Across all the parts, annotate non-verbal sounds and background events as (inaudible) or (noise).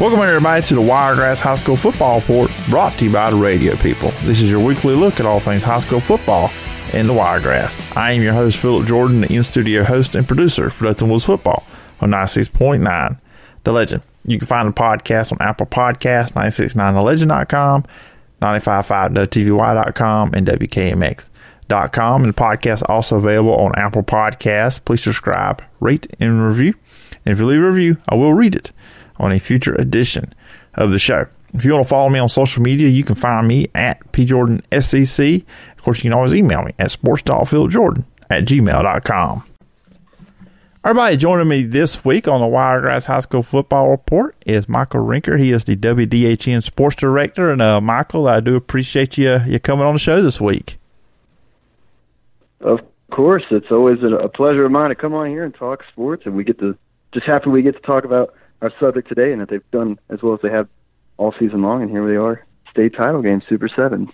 Welcome everybody to the Wiregrass High School Football Report brought to you by the Radio People. This is your weekly look at all things high school football in the Wiregrass. I am your host, Phillip Jordan, the in-studio host and producer for Dothan Wolves Football on 96.9 The Legend. You can find the podcast on Apple Podcasts, 969thelegend.com, 955tvy.com, and WKMX.com. And the podcast also available on Apple Podcasts. Please subscribe, rate, and review. And if you leave a review, I will read it on a future edition of the show. If you want to follow me on social media, you can find me at pjordanscc. Of course, you can always email me at sports.philipjordan at gmail.com. Everybody joining me this week on the Wiregrass High School Football Report is Michael Rinker. He is the WDHN Sports Director. And uh, Michael, I do appreciate you, you coming on the show this week. Of course. It's always a pleasure of mine to come on here and talk sports. And we get to, just happy we get to talk about our subject today and that they've done as well as they have all season long. And here they are, state title game, Super 7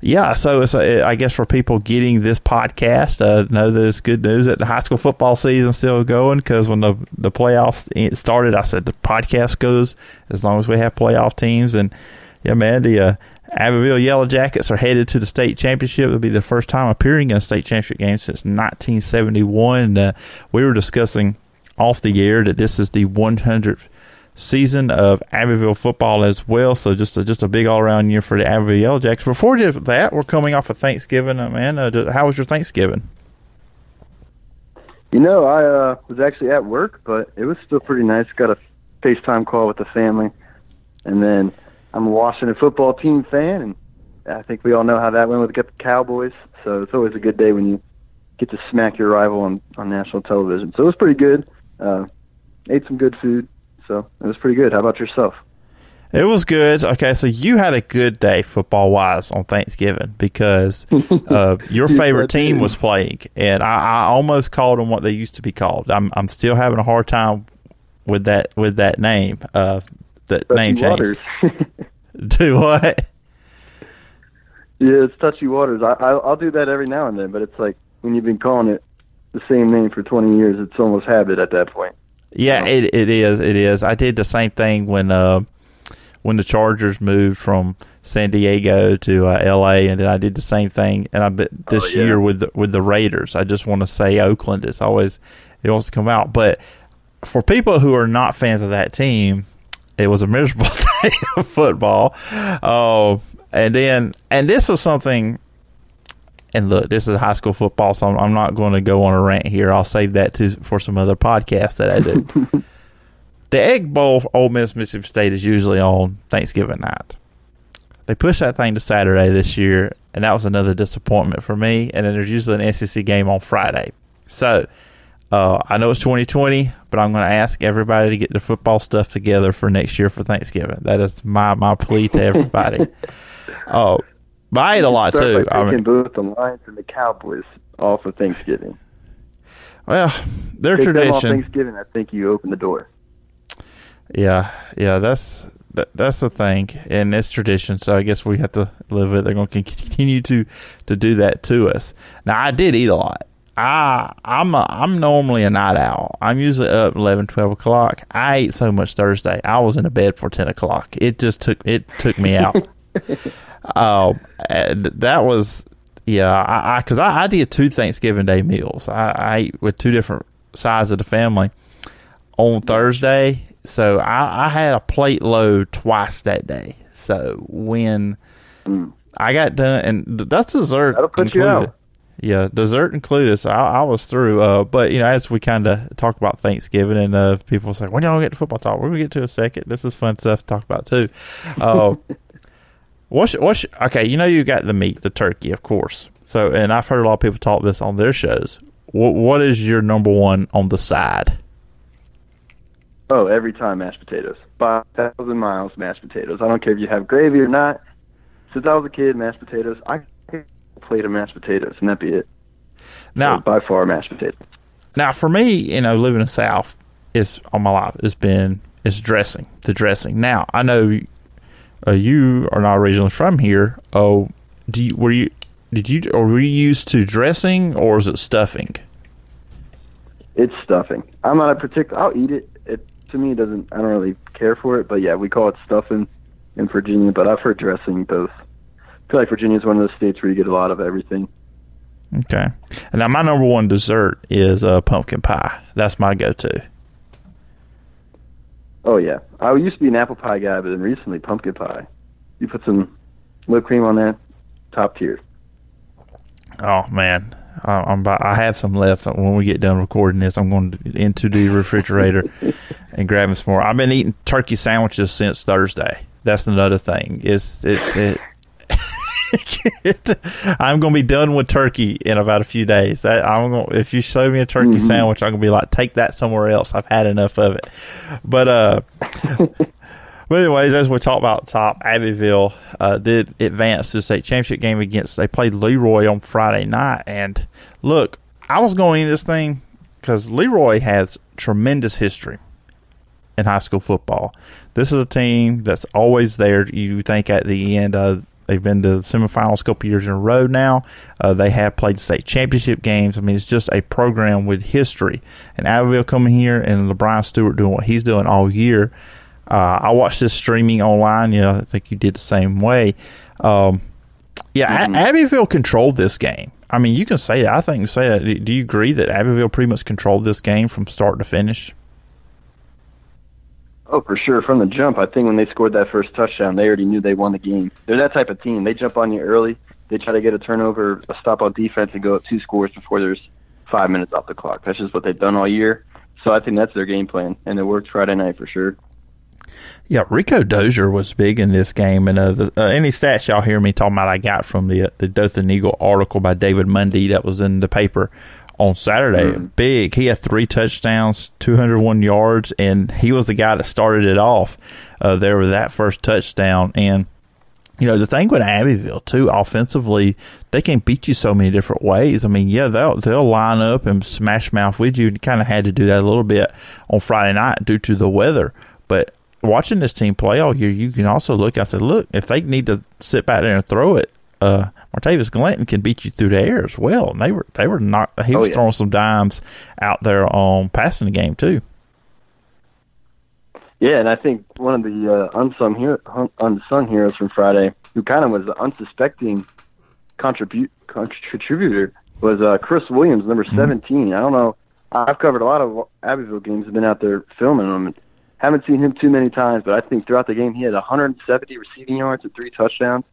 yeah, so a, I guess for people getting this podcast, uh, know that it's good news that the high school football season still going because when the the playoffs started, I said the podcast goes as long as we have playoff teams. And yeah, man, the uh, Abbeville Yellow Jackets are headed to the state championship. It'll be the first time appearing in a state championship game since 1971. Uh, we were discussing off the air that this is the 100th season of Abbeville football as well. So just a, just a big all around year for the Abbeville Yellow. Before that, we're coming off of Thanksgiving, uh, man. Uh, how was your Thanksgiving? You know, I uh, was actually at work, but it was still pretty nice. Got a FaceTime call with the family, and then I'm a Washington football team fan, and I think we all know how that went with the Cowboys. So it's always a good day when you get to smack your rival on on national television. So it was pretty good. Uh, ate some good food so it was pretty good. How about yourself? It was good. Okay, so you had a good day football wise on Thanksgiving because (laughs) uh, your favorite team was playing, and I, I, almost called them what they used to be called. I'm I'm still having a hard time with that with that name. Uh, that touchy name change. (laughs) do what? Yeah, it's touchy waters. I, I I'll do that every now and then, but it's like when you've been calling it the same name for 20 years, it's almost habit at that point. Yeah, it it is. It is. I did the same thing when uh, when the Chargers moved from San Diego to uh, L.A. and then I did the same thing. And I this oh, yeah. year with the, with the Raiders. I just want to say Oakland. It's always it wants to come out. But for people who are not fans of that team, it was a miserable (laughs) day of football. Oh, and then and this was something and look, this is high school football, so I'm, I'm not going to go on a rant here. I'll save that to for some other podcast that I do. (laughs) the Egg Bowl, Ole Miss, Mississippi State is usually on Thanksgiving night. They pushed that thing to Saturday this year, and that was another disappointment for me. And then there's usually an SEC game on Friday. So uh, I know it's 2020, but I'm going to ask everybody to get their football stuff together for next year for Thanksgiving. That is my my plea to everybody. Oh. (laughs) But I ate a lot too. I mean, both the Lions and the Cowboys all for Thanksgiving. Well, their Take tradition. Them Thanksgiving, I think you open the door. Yeah, yeah, that's that, that's the thing, and it's tradition. So I guess we have to live it. They're going to continue to to do that to us. Now, I did eat a lot. I I'm a, I'm normally a night owl. I'm usually up 11, 12 o'clock. I ate so much Thursday. I was in the bed for ten o'clock. It just took it took me out. (laughs) Uh, that was yeah. I because I, I, I, did two Thanksgiving Day meals. I, I ate with two different sides of the family on Thursday, so I, I had a plate load twice that day. So when mm. I got done, and that's dessert. That'll put included. you out. Yeah, dessert included. So I, I was through. Uh, but you know, as we kind of talk about Thanksgiving, and uh, people say, "When y'all get to football talk?" We're gonna get to a second. This is fun stuff to talk about too. Uh, (laughs) What's what's okay? You know you got the meat, the turkey, of course. So, and I've heard a lot of people talk this on their shows. What what is your number one on the side? Oh, every time mashed potatoes. Five thousand miles mashed potatoes. I don't care if you have gravy or not. Since I was a kid, mashed potatoes. I plate of mashed potatoes, and that'd be it. Now, so by far, mashed potatoes. Now, for me, you know, living in the South is all my life. It's been it's dressing, the dressing. Now, I know uh, you are not originally from here. Oh, do you were you did you or were you used to dressing or is it stuffing? It's stuffing. I'm not a particular. I'll eat it. It to me doesn't. I don't really care for it, but yeah, we call it stuffing in Virginia. But I've heard dressing both. I feel like Virginia is one of those states where you get a lot of everything. Okay. And now my number one dessert is uh, pumpkin pie. That's my go-to. Oh yeah, I used to be an apple pie guy, but then recently pumpkin pie. You put some whipped cream on that, top tier. Oh man, I'm about, I have some left. When we get done recording this, I'm going to, into the refrigerator (laughs) and grabbing some more. I've been eating turkey sandwiches since Thursday. That's another thing. It's it's it. I'm gonna be done with turkey in about a few days. I'm gonna, if you show me a turkey mm-hmm. sandwich, I'm gonna be like, take that somewhere else. I've had enough of it. But uh, (laughs) but anyways, as we talked about top, Abbeville uh, did advance to the state championship game against. They played Leroy on Friday night, and look, I was going into this thing because Leroy has tremendous history in high school football. This is a team that's always there. You think at the end of They've been to the semifinals a couple years in a row now. Uh, they have played state championship games. I mean, it's just a program with history. And Abbeville coming here and LeBron Stewart doing what he's doing all year. Uh, I watched this streaming online. You know, I think you did the same way. Um, yeah, mm-hmm. Abbeville controlled this game. I mean, you can say that. I think you say that. Do you agree that Abbeville pretty much controlled this game from start to finish? Oh, for sure. From the jump, I think when they scored that first touchdown, they already knew they won the game. They're that type of team. They jump on you early. They try to get a turnover, a stop on defense, and go up two scores before there's five minutes off the clock. That's just what they've done all year. So I think that's their game plan, and it worked Friday night for sure. Yeah, Rico Dozier was big in this game, and uh, the, uh, any stats y'all hear me talking about, I got from the uh, the Dothan Eagle article by David Mundy that was in the paper on Saturday. Mm. Big, he had three touchdowns, two hundred one yards, and he was the guy that started it off uh, there with that first touchdown. And you know the thing with Abbeville too, offensively, they can beat you so many different ways. I mean, yeah, they'll they'll line up and smash mouth with you. You kind of had to do that a little bit on Friday night due to the weather, but watching this team play all year, you can also look. I said, look, if they need to sit back there and throw it, uh, Martavis Glanton can beat you through the air as well. And they were they were not. He oh, was yeah. throwing some dimes out there on passing the game too. Yeah, and I think one of the uh, unsung hero, unsung heroes from Friday, who kind of was the unsuspecting contribute contributor, was uh, Chris Williams, number mm-hmm. 17. I don't know. I've covered a lot of Abbeville games. I've been out there filming them. Haven't seen him too many times, but I think throughout the game he had 170 receiving yards and three touchdowns,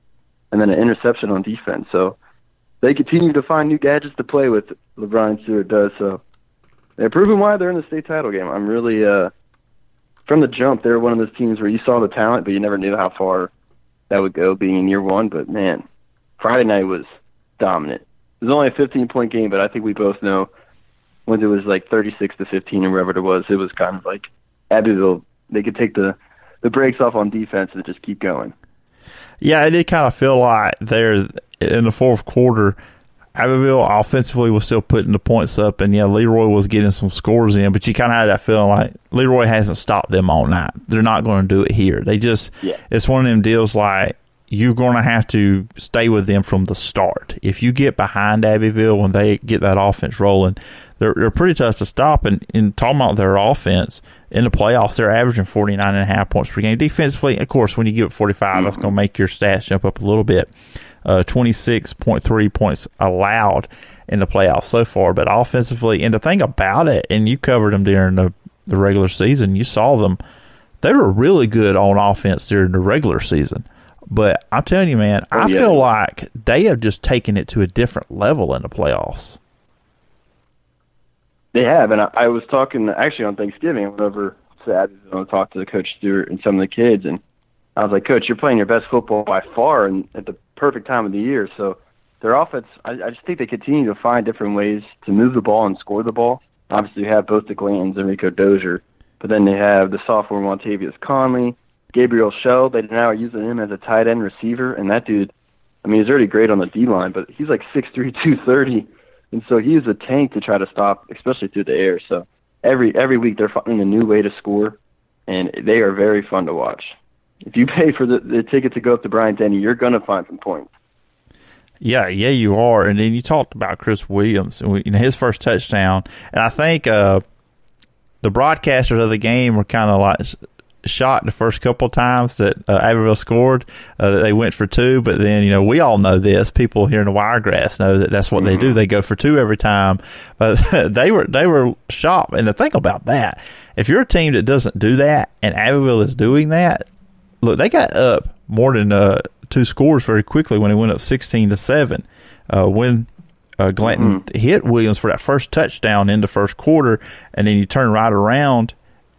and then an interception on defense. So they continue to find new gadgets to play with. LeBron Stewart does so. They're proving why they're in the state title game. I'm really uh, from the jump. They're one of those teams where you saw the talent, but you never knew how far that would go being in year one. But man, Friday night was dominant. It was only a 15 point game, but I think we both know when it was like 36 to 15 or whatever it was, it was kind of like Abbeville, they could take the the brakes off on defense and just keep going. Yeah, it did kind of feel like there in the fourth quarter. Abbeville offensively was still putting the points up, and yeah, Leroy was getting some scores in, but you kind of had that feeling like Leroy hasn't stopped them all night. They're not going to do it here. They just, yeah. it's one of them deals like you're going to have to stay with them from the start. If you get behind Abbeville when they get that offense rolling, they're, they're pretty tough to stop. And in talking about their offense, in the playoffs, they're averaging 49 and a half points per game. Defensively, of course, when you give it 45, that's going to make your stats jump up a little bit. Uh, 26.3 points allowed in the playoffs so far. But offensively, and the thing about it, and you covered them during the, the regular season, you saw them, they were really good on offense during the regular season. But I'm telling you, man, oh, I yeah. feel like they have just taken it to a different level in the playoffs. They have, and I, I was talking actually on Thanksgiving. I over to Abbeville and talked to the coach Stewart and some of the kids, and I was like, "Coach, you're playing your best football by far, and at the perfect time of the year." So their offense, I, I just think they continue to find different ways to move the ball and score the ball. Obviously, you have both the Glantons and Rico Dozier, but then they have the sophomore Montavious Conley, Gabriel Shell. They now are using him as a tight end receiver, and that dude, I mean, he's already great on the D line, but he's like six three, two thirty and so he is a tank to try to stop, especially through the air. So every every week they're finding a new way to score, and they are very fun to watch. If you pay for the, the ticket to go up to Bryant Denny, you're gonna find some points. Yeah, yeah, you are. And then you talked about Chris Williams, and you know his first touchdown, and I think uh, the broadcasters of the game were kind of like shot the first couple times that uh, Abbeville scored. Uh, they went for two, but then you know we all know this. People here in the Wiregrass know that that's what mm-hmm. they do. Mm-hmm. They go for two every time. But (laughs) they were they were shocked. And to think about that, if you're a team that doesn't do that, and Abbeville is doing that, look, they got up more than uh, two scores very quickly when they went up sixteen to seven. Uh, when uh, Glanton mm-hmm. hit Williams for that first touchdown in the first quarter, and then you turn right around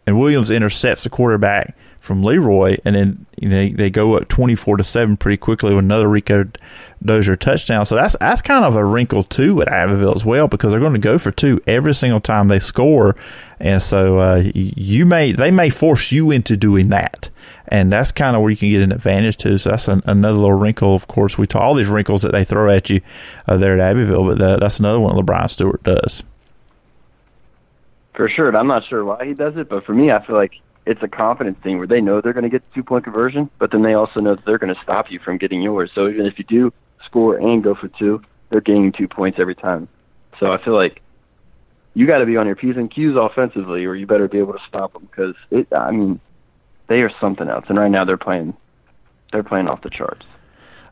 and Williams intercepts the quarterback from Leroy, and then you know, they go up twenty four to seven pretty quickly with another Rico Dozier touchdown. So that's that's kind of a wrinkle too at Abbeville as well because they're going to go for two every single time they score, and so uh, you may they may force you into doing that, and that's kind of where you can get an advantage too. So that's an, another little wrinkle. Of course, we talk all these wrinkles that they throw at you uh, there at Abbeville, but that, that's another one LeBron Stewart does for sure. I'm not sure why he does it, but for me, I feel like it's a confidence thing where they know they're going to get two point conversion, but then they also know that they're going to stop you from getting yours. So even if you do score and go for two, they're gaining two points every time. So I feel like you got to be on your p's and q's offensively, or you better be able to stop them because it. I mean, they are something else, and right now they're playing. They're playing off the charts.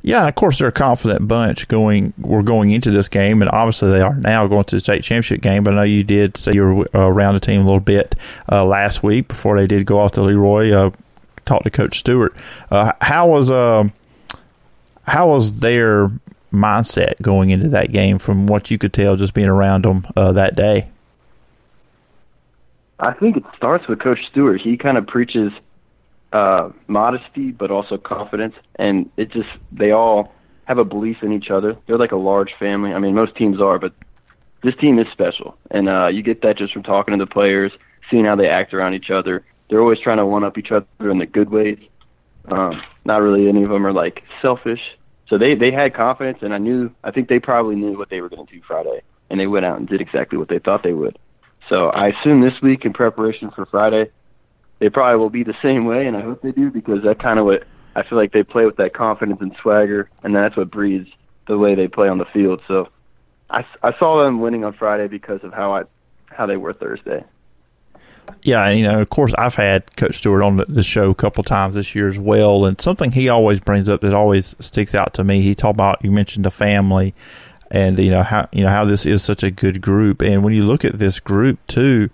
Yeah, and of course they're a confident bunch going. We're going into this game, and obviously they are now going to the state championship game. But I know you did say you were uh, around the team a little bit uh, last week before they did go off to Leroy. Uh, talk to Coach Stewart. Uh, how was uh, how was their mindset going into that game from what you could tell just being around them uh, that day? I think it starts with Coach Stewart. He kind of preaches uh, modesty, but also confidence. And it just they all have a belief in each other. They're like a large family. I mean, most teams are, but this team is special, and uh, you get that just from talking to the players, seeing how they act around each other. They're always trying to one up each other in the good ways. Um, not really any of them are like selfish. So they they had confidence, and I knew I think they probably knew what they were going to do Friday, and they went out and did exactly what they thought they would. So I assume this week in preparation for Friday, they probably will be the same way, and I hope they do because that kind of what I feel like they play with that confidence and swagger, and that's what breeds the way they play on the field. So I, I saw them winning on Friday because of how I how they were Thursday. Yeah, you know, of course, I've had Coach Stewart on the show a couple times this year as well, and something he always brings up that always sticks out to me. He talked about you mentioned the family, and you know how you know how this is such a good group, and when you look at this group too,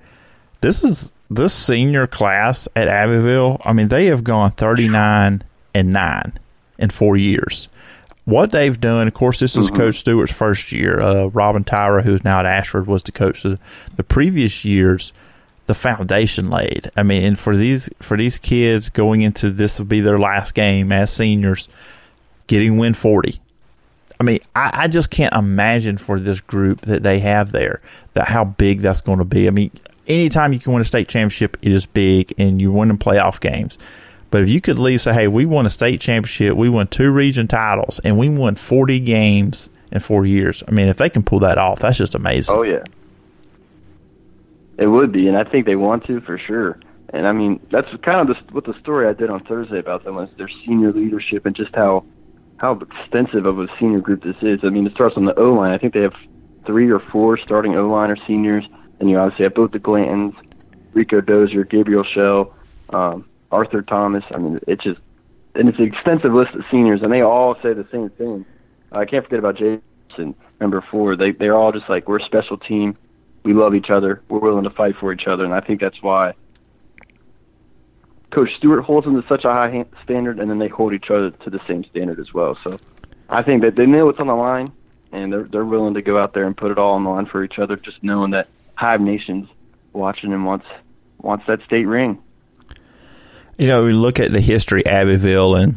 this is this senior class at Abbeville, I mean, they have gone 39 and 9 in four years. What they've done, of course, this is mm-hmm. Coach Stewart's first year. Uh, Robin Tyra, who's now at Ashford, was the coach. The, the previous years, the foundation laid. I mean, and for these for these kids going into this will be their last game as seniors, getting win forty. I mean, I, I just can't imagine for this group that they have there that how big that's going to be. I mean, anytime you can win a state championship, it is big, and you win in playoff games. But if you could leave, say, hey, we won a state championship, we won two region titles, and we won 40 games in four years. I mean, if they can pull that off, that's just amazing. Oh, yeah. It would be, and I think they want to for sure. And I mean, that's kind of the, what the story I did on Thursday about them was their senior leadership and just how how extensive of a senior group this is. I mean, it starts on the O line. I think they have three or four starting O line or seniors and you obviously have both the Glantons, Rico Dozier, Gabriel Shell, um, Arthur Thomas. I mean, it's just and it's an extensive list of seniors, and they all say the same thing. I can't forget about Jason, number four. They they're all just like we're a special team. We love each other. We're willing to fight for each other, and I think that's why Coach Stewart holds them to such a high standard, and then they hold each other to the same standard as well. So I think that they know what's on the line, and they're they're willing to go out there and put it all on the line for each other, just knowing that Hive Nation's watching and wants wants that state ring. You know, we look at the history Abbeville and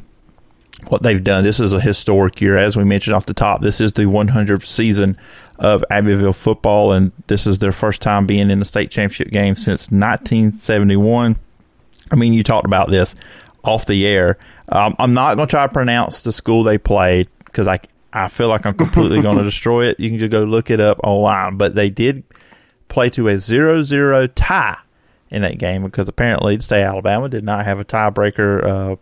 what they've done. This is a historic year, as we mentioned off the top. This is the 100th season of Abbeville football, and this is their first time being in the state championship game since 1971. I mean, you talked about this off the air. Um, I'm not going to try to pronounce the school they played because I I feel like I'm completely going (laughs) to destroy it. You can just go look it up online. But they did play to a 0-0 tie in that game because apparently the state of Alabama did not have a tiebreaker uh,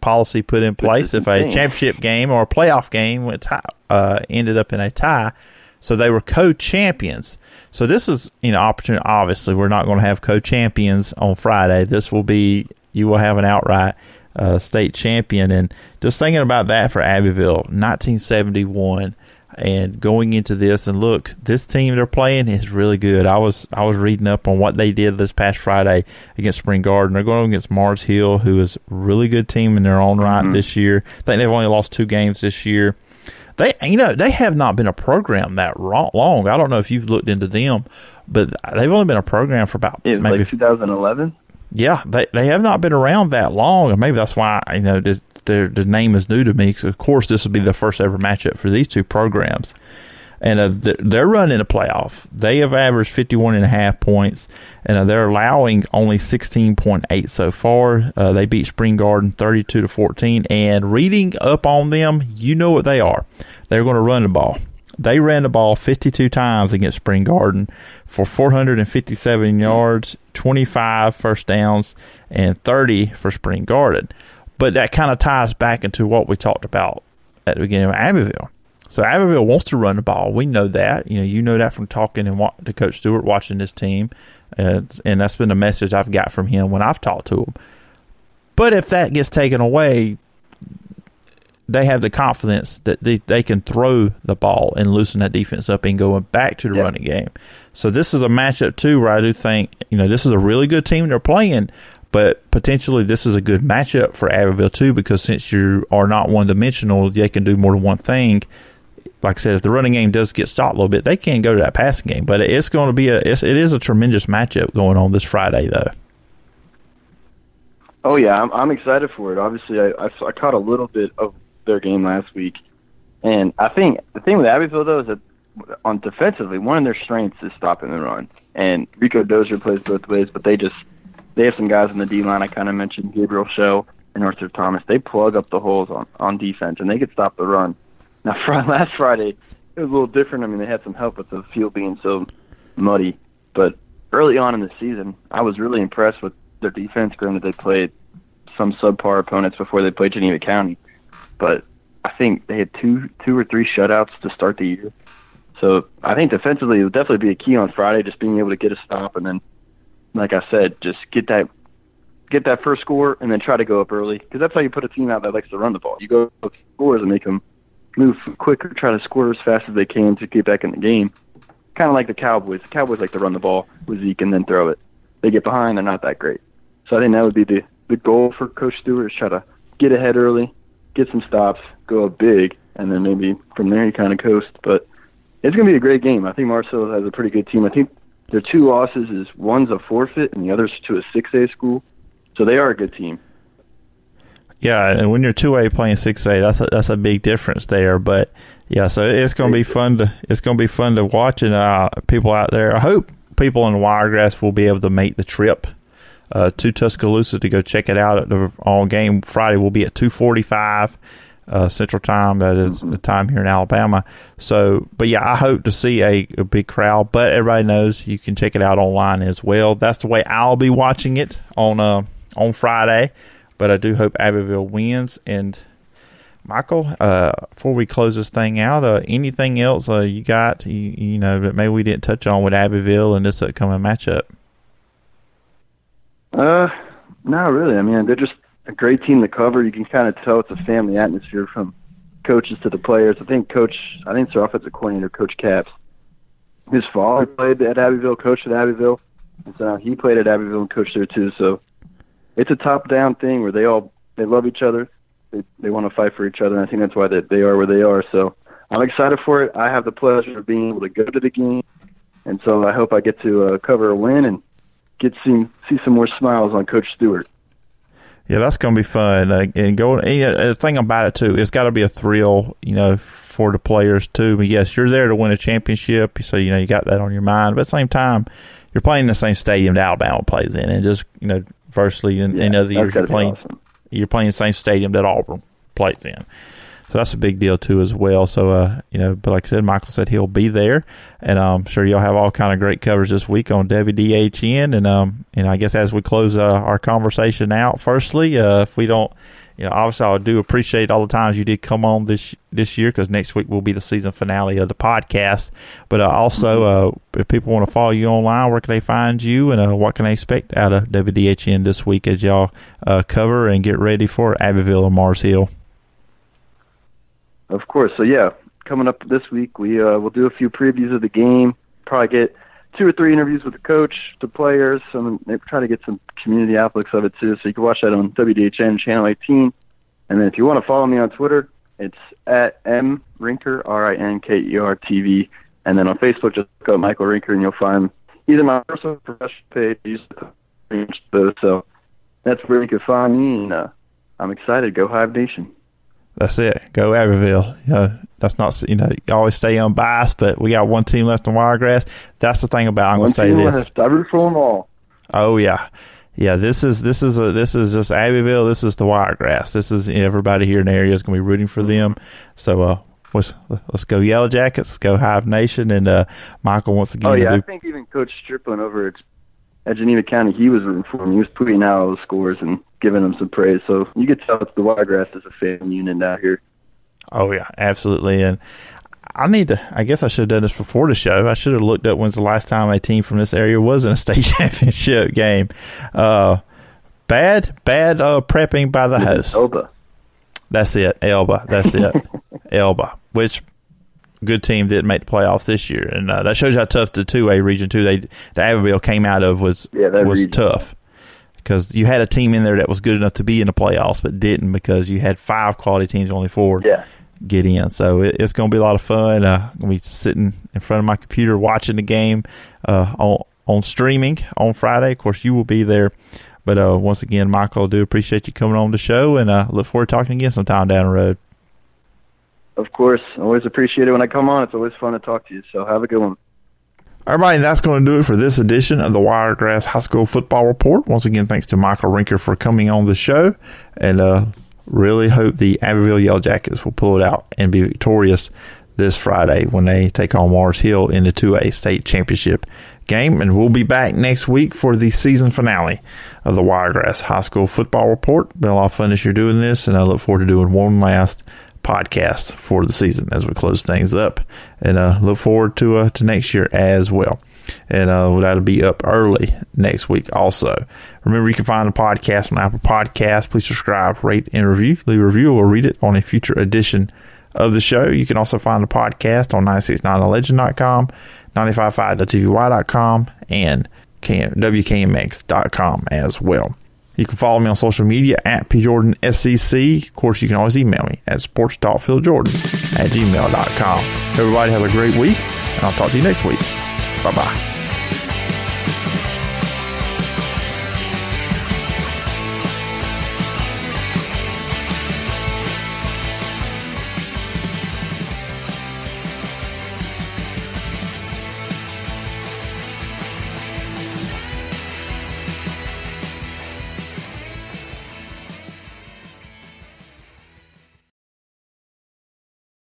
policy put in place. If a championship game or a playoff game went tie, uh, ended up in a tie, So they were co-champions. So this is you know opportunity. Obviously, we're not going to have co-champions on Friday. This will be you will have an outright uh, state champion. And just thinking about that for Abbeville, 1971 and going into this and look this team they're playing is really good. I was i was reading up on what they did this past friday against spring garden. They're going against mars hill who is a really good team in their own right mm-hmm. this year. I think they've only lost two games this year. They you know they have not been a program that long. I don't know if you've looked into them but they've only been a program for about maybe like 2011 yeah they they have not been around that long. And maybe that's why you know this their the name is new to me. So of course, this will be the first ever matchup for these two programs. And uh, they're running a playoff. They have averaged 51 and a half points, and uh, they're allowing only 16.8 so far. Uh, they beat Spring Garden 32 to 14. And reading up on them, you know what they are. They're going to run the ball. They ran the ball 52 times against Spring Garden for 457 yards, 25 first downs, and 30 for Spring Garden. But that kind of ties back into what we talked about at the beginning of Abbeville. So Abbeville wants to run the ball. We know that. You know, you know that from talking and wa- to Coach Stewart, watching this team, uh, and that's been a message I've got from him when I've talked to him. But if that gets taken away, they have the confidence that they, they can throw the ball and loosen that defense up and going back to the yep. running game. So this is a matchup too where I do think you know this is a really good team they're playing, but potentially, this is a good matchup for Abbeville too, because since you are not one dimensional, they can do more than one thing. Like I said, if the running game does get stopped a little bit, they can go to that passing game. But it's going to be a it's, it is a tremendous matchup going on this Friday, though. Oh yeah, I'm, I'm excited for it. Obviously, I, I, I caught a little bit of their game last week, and I think the thing with Abbeville though is that on defensively, one of their strengths is stopping the run. And Rico Dozier plays both ways, but they just they have some guys in the D line. I kind of mentioned Gabriel Shell and Arthur Thomas. They plug up the holes on on defense, and they could stop the run. Now, (laughs) for last Friday, it was a little different. I mean, they had some help with the field being so muddy, but early on in the season, I was really impressed with their defense. Granted, they played some subpar opponents before they played Geneva County, but I think they had two two or three shutouts to start the year. So I think defensively it would definitely be a key on Friday, just being able to get a stop and then like I said, just get that get that first score and then try to go up early because that's how you put a team out that likes to run the ball. You go up scores and make them move quicker, try to score as fast as they can to get back in the game. Kind of like the Cowboys. The Cowboys like to run the ball with Zeke and then throw it. They get behind, they're not that great. So I think that would be the the goal for Coach Stewart is try to get ahead early, get some stops, go up big, and then maybe from there you kind of coast. But it's going to be a great game. I think Mars Hill has a pretty good team. I think their two losses is one's a forfeit and the other's to a six A school. So they are a good team. Yeah, and when you're two A playing six A, that's a, that's a big difference there. But yeah, so it's going to be fun to it's to be fun to watch and uh, people out there. I hope people in Wiregrass will be able to make the trip uh, to Tuscaloosa to go check it out. At the all game Friday will be at two forty five uh, Central Time. That is mm-hmm. the time here in Alabama. So, but yeah, I hope to see a, a, big crowd. But everybody knows you can check it out online as well. That's the way I'll be watching it on uh, on Friday. But I do hope Abbeville wins. And Michael, uh, before we close this thing out, uh, anything else uh, you got? You, you know that maybe we didn't touch on with Abbeville and this upcoming matchup. Uh, not really. I mean, they're just a great team to cover. You can kind of tell it's a family atmosphere from coaches to the players. I think Coach, I think it's their offensive coordinator, Coach Caps. His father played at Abbeville, coached at Abbeville, and so now he played at Abbeville and coached there too. So it's a top-down thing where they all they love each other. They they want to fight for each other, and I think that's why they they are where they are. So I'm excited for it. I have the pleasure of being able to go to the game, and so I hope I get to uh, cover a win and get see see some more smiles on Coach Stewart. Yeah, that's going to be fun. Uh, and going, and the thing about it too, it's got to be a thrill, you know, for the players too. But yes, you're there to win a championship, so you know you got that on your mind. But at the same time, you're playing in the same stadium that Alabama plays in, and just you know, virtually in, yeah, in other years you're playing, awesome. you're playing the same stadium that Auburn plays in. So that's a big deal too as well. So uh, you know, but like I said, Michael said he'll be there, and I'm sure you'll have all kind of great covers this week on WDHN. And um, and I guess as we close uh, our conversation out, firstly, uh, if we don't you know, obviously, I do appreciate all the times you did come on this this year because next week will be the season finale of the podcast. But uh, also, mm-hmm. uh, if people want to follow you online, where can they find you, and uh, what can they expect out of WDHN this week as y'all uh, cover and get ready for Abbeville and Mars Hill? Of course. So yeah, coming up this week, we uh, will do a few previews of the game. Probably get two or three interviews with the coach, the players, and try to get some community aspects of it too. So you can watch that on WDHN channel 18. And then if you want to follow me on Twitter, it's at m rinker r i n k e r t v. And then on Facebook, just go Michael Rinker, and you'll find either my personal professional page. So that's where you can find me, and uh, I'm excited. Go Hive Nation. That's it. Go Abbeville. You know, that's not you know you always stay unbiased, but we got one team left in Wiregrass. That's the thing about I'm going to say this. Left. I root for them all. Oh yeah, yeah. This is this is a this is just Abbeville. This is the Wiregrass. This is everybody here in the area is going to be rooting for them. So uh, let's let's go Yellow Jackets. Go Hive Nation and uh, Michael once again. Oh yeah, do- I think even Coach Stripling over at, at Geneva County, he was rooting for him. He was tweeting out all the scores and giving him some praise. So you could tell the Wiregrass is a family unit out here. Oh yeah, absolutely. And I need to. I guess I should have done this before the show. I should have looked up when's the last time a team from this area was in a state (laughs) championship game. Uh, bad, bad uh, prepping by the host. Elba. That's it. Elba. That's it. (laughs) Elba. Which good team didn't make the playoffs this year, and uh, that shows how tough the two A region two they the Abbeville came out of was yeah, was region. tough because you had a team in there that was good enough to be in the playoffs, but didn't because you had five quality teams, only four yeah. get in. So it, it's going to be a lot of fun. Uh, I'm going to be sitting in front of my computer watching the game uh, on on streaming on Friday. Of course, you will be there. But uh, once again, Michael, I do appreciate you coming on the show, and uh, look forward to talking again sometime down the road. Of course, always appreciate it when I come on. It's always fun to talk to you. So have a good one. Everybody, that's going to do it for this edition of the Wiregrass High School Football Report. Once again, thanks to Michael Rinker for coming on the show, and uh, really hope the Abbeville Yellow Jackets will pull it out and be victorious this Friday when they take on Mars Hill in the 2A state championship game. And we'll be back next week for the season finale of the Wiregrass High School Football Report. Been a lot of fun this year doing this, and I look forward to doing one last podcast for the season as we close things up, and uh, look forward to uh, to next year as well. And uh, that'll be up early next week. Also, remember you can find the podcast on Apple Podcasts. Please subscribe, rate, and review. Leave a review or read it on a future edition of the show. You can also find the podcast on 969thelegend.com, 955.tvy.com, and WKMX.com as well. You can follow me on social media at pjordanscc. Of course, you can always email me at sports.philjordan at gmail.com. Everybody have a great week, and I'll talk to you next week. Bye bye.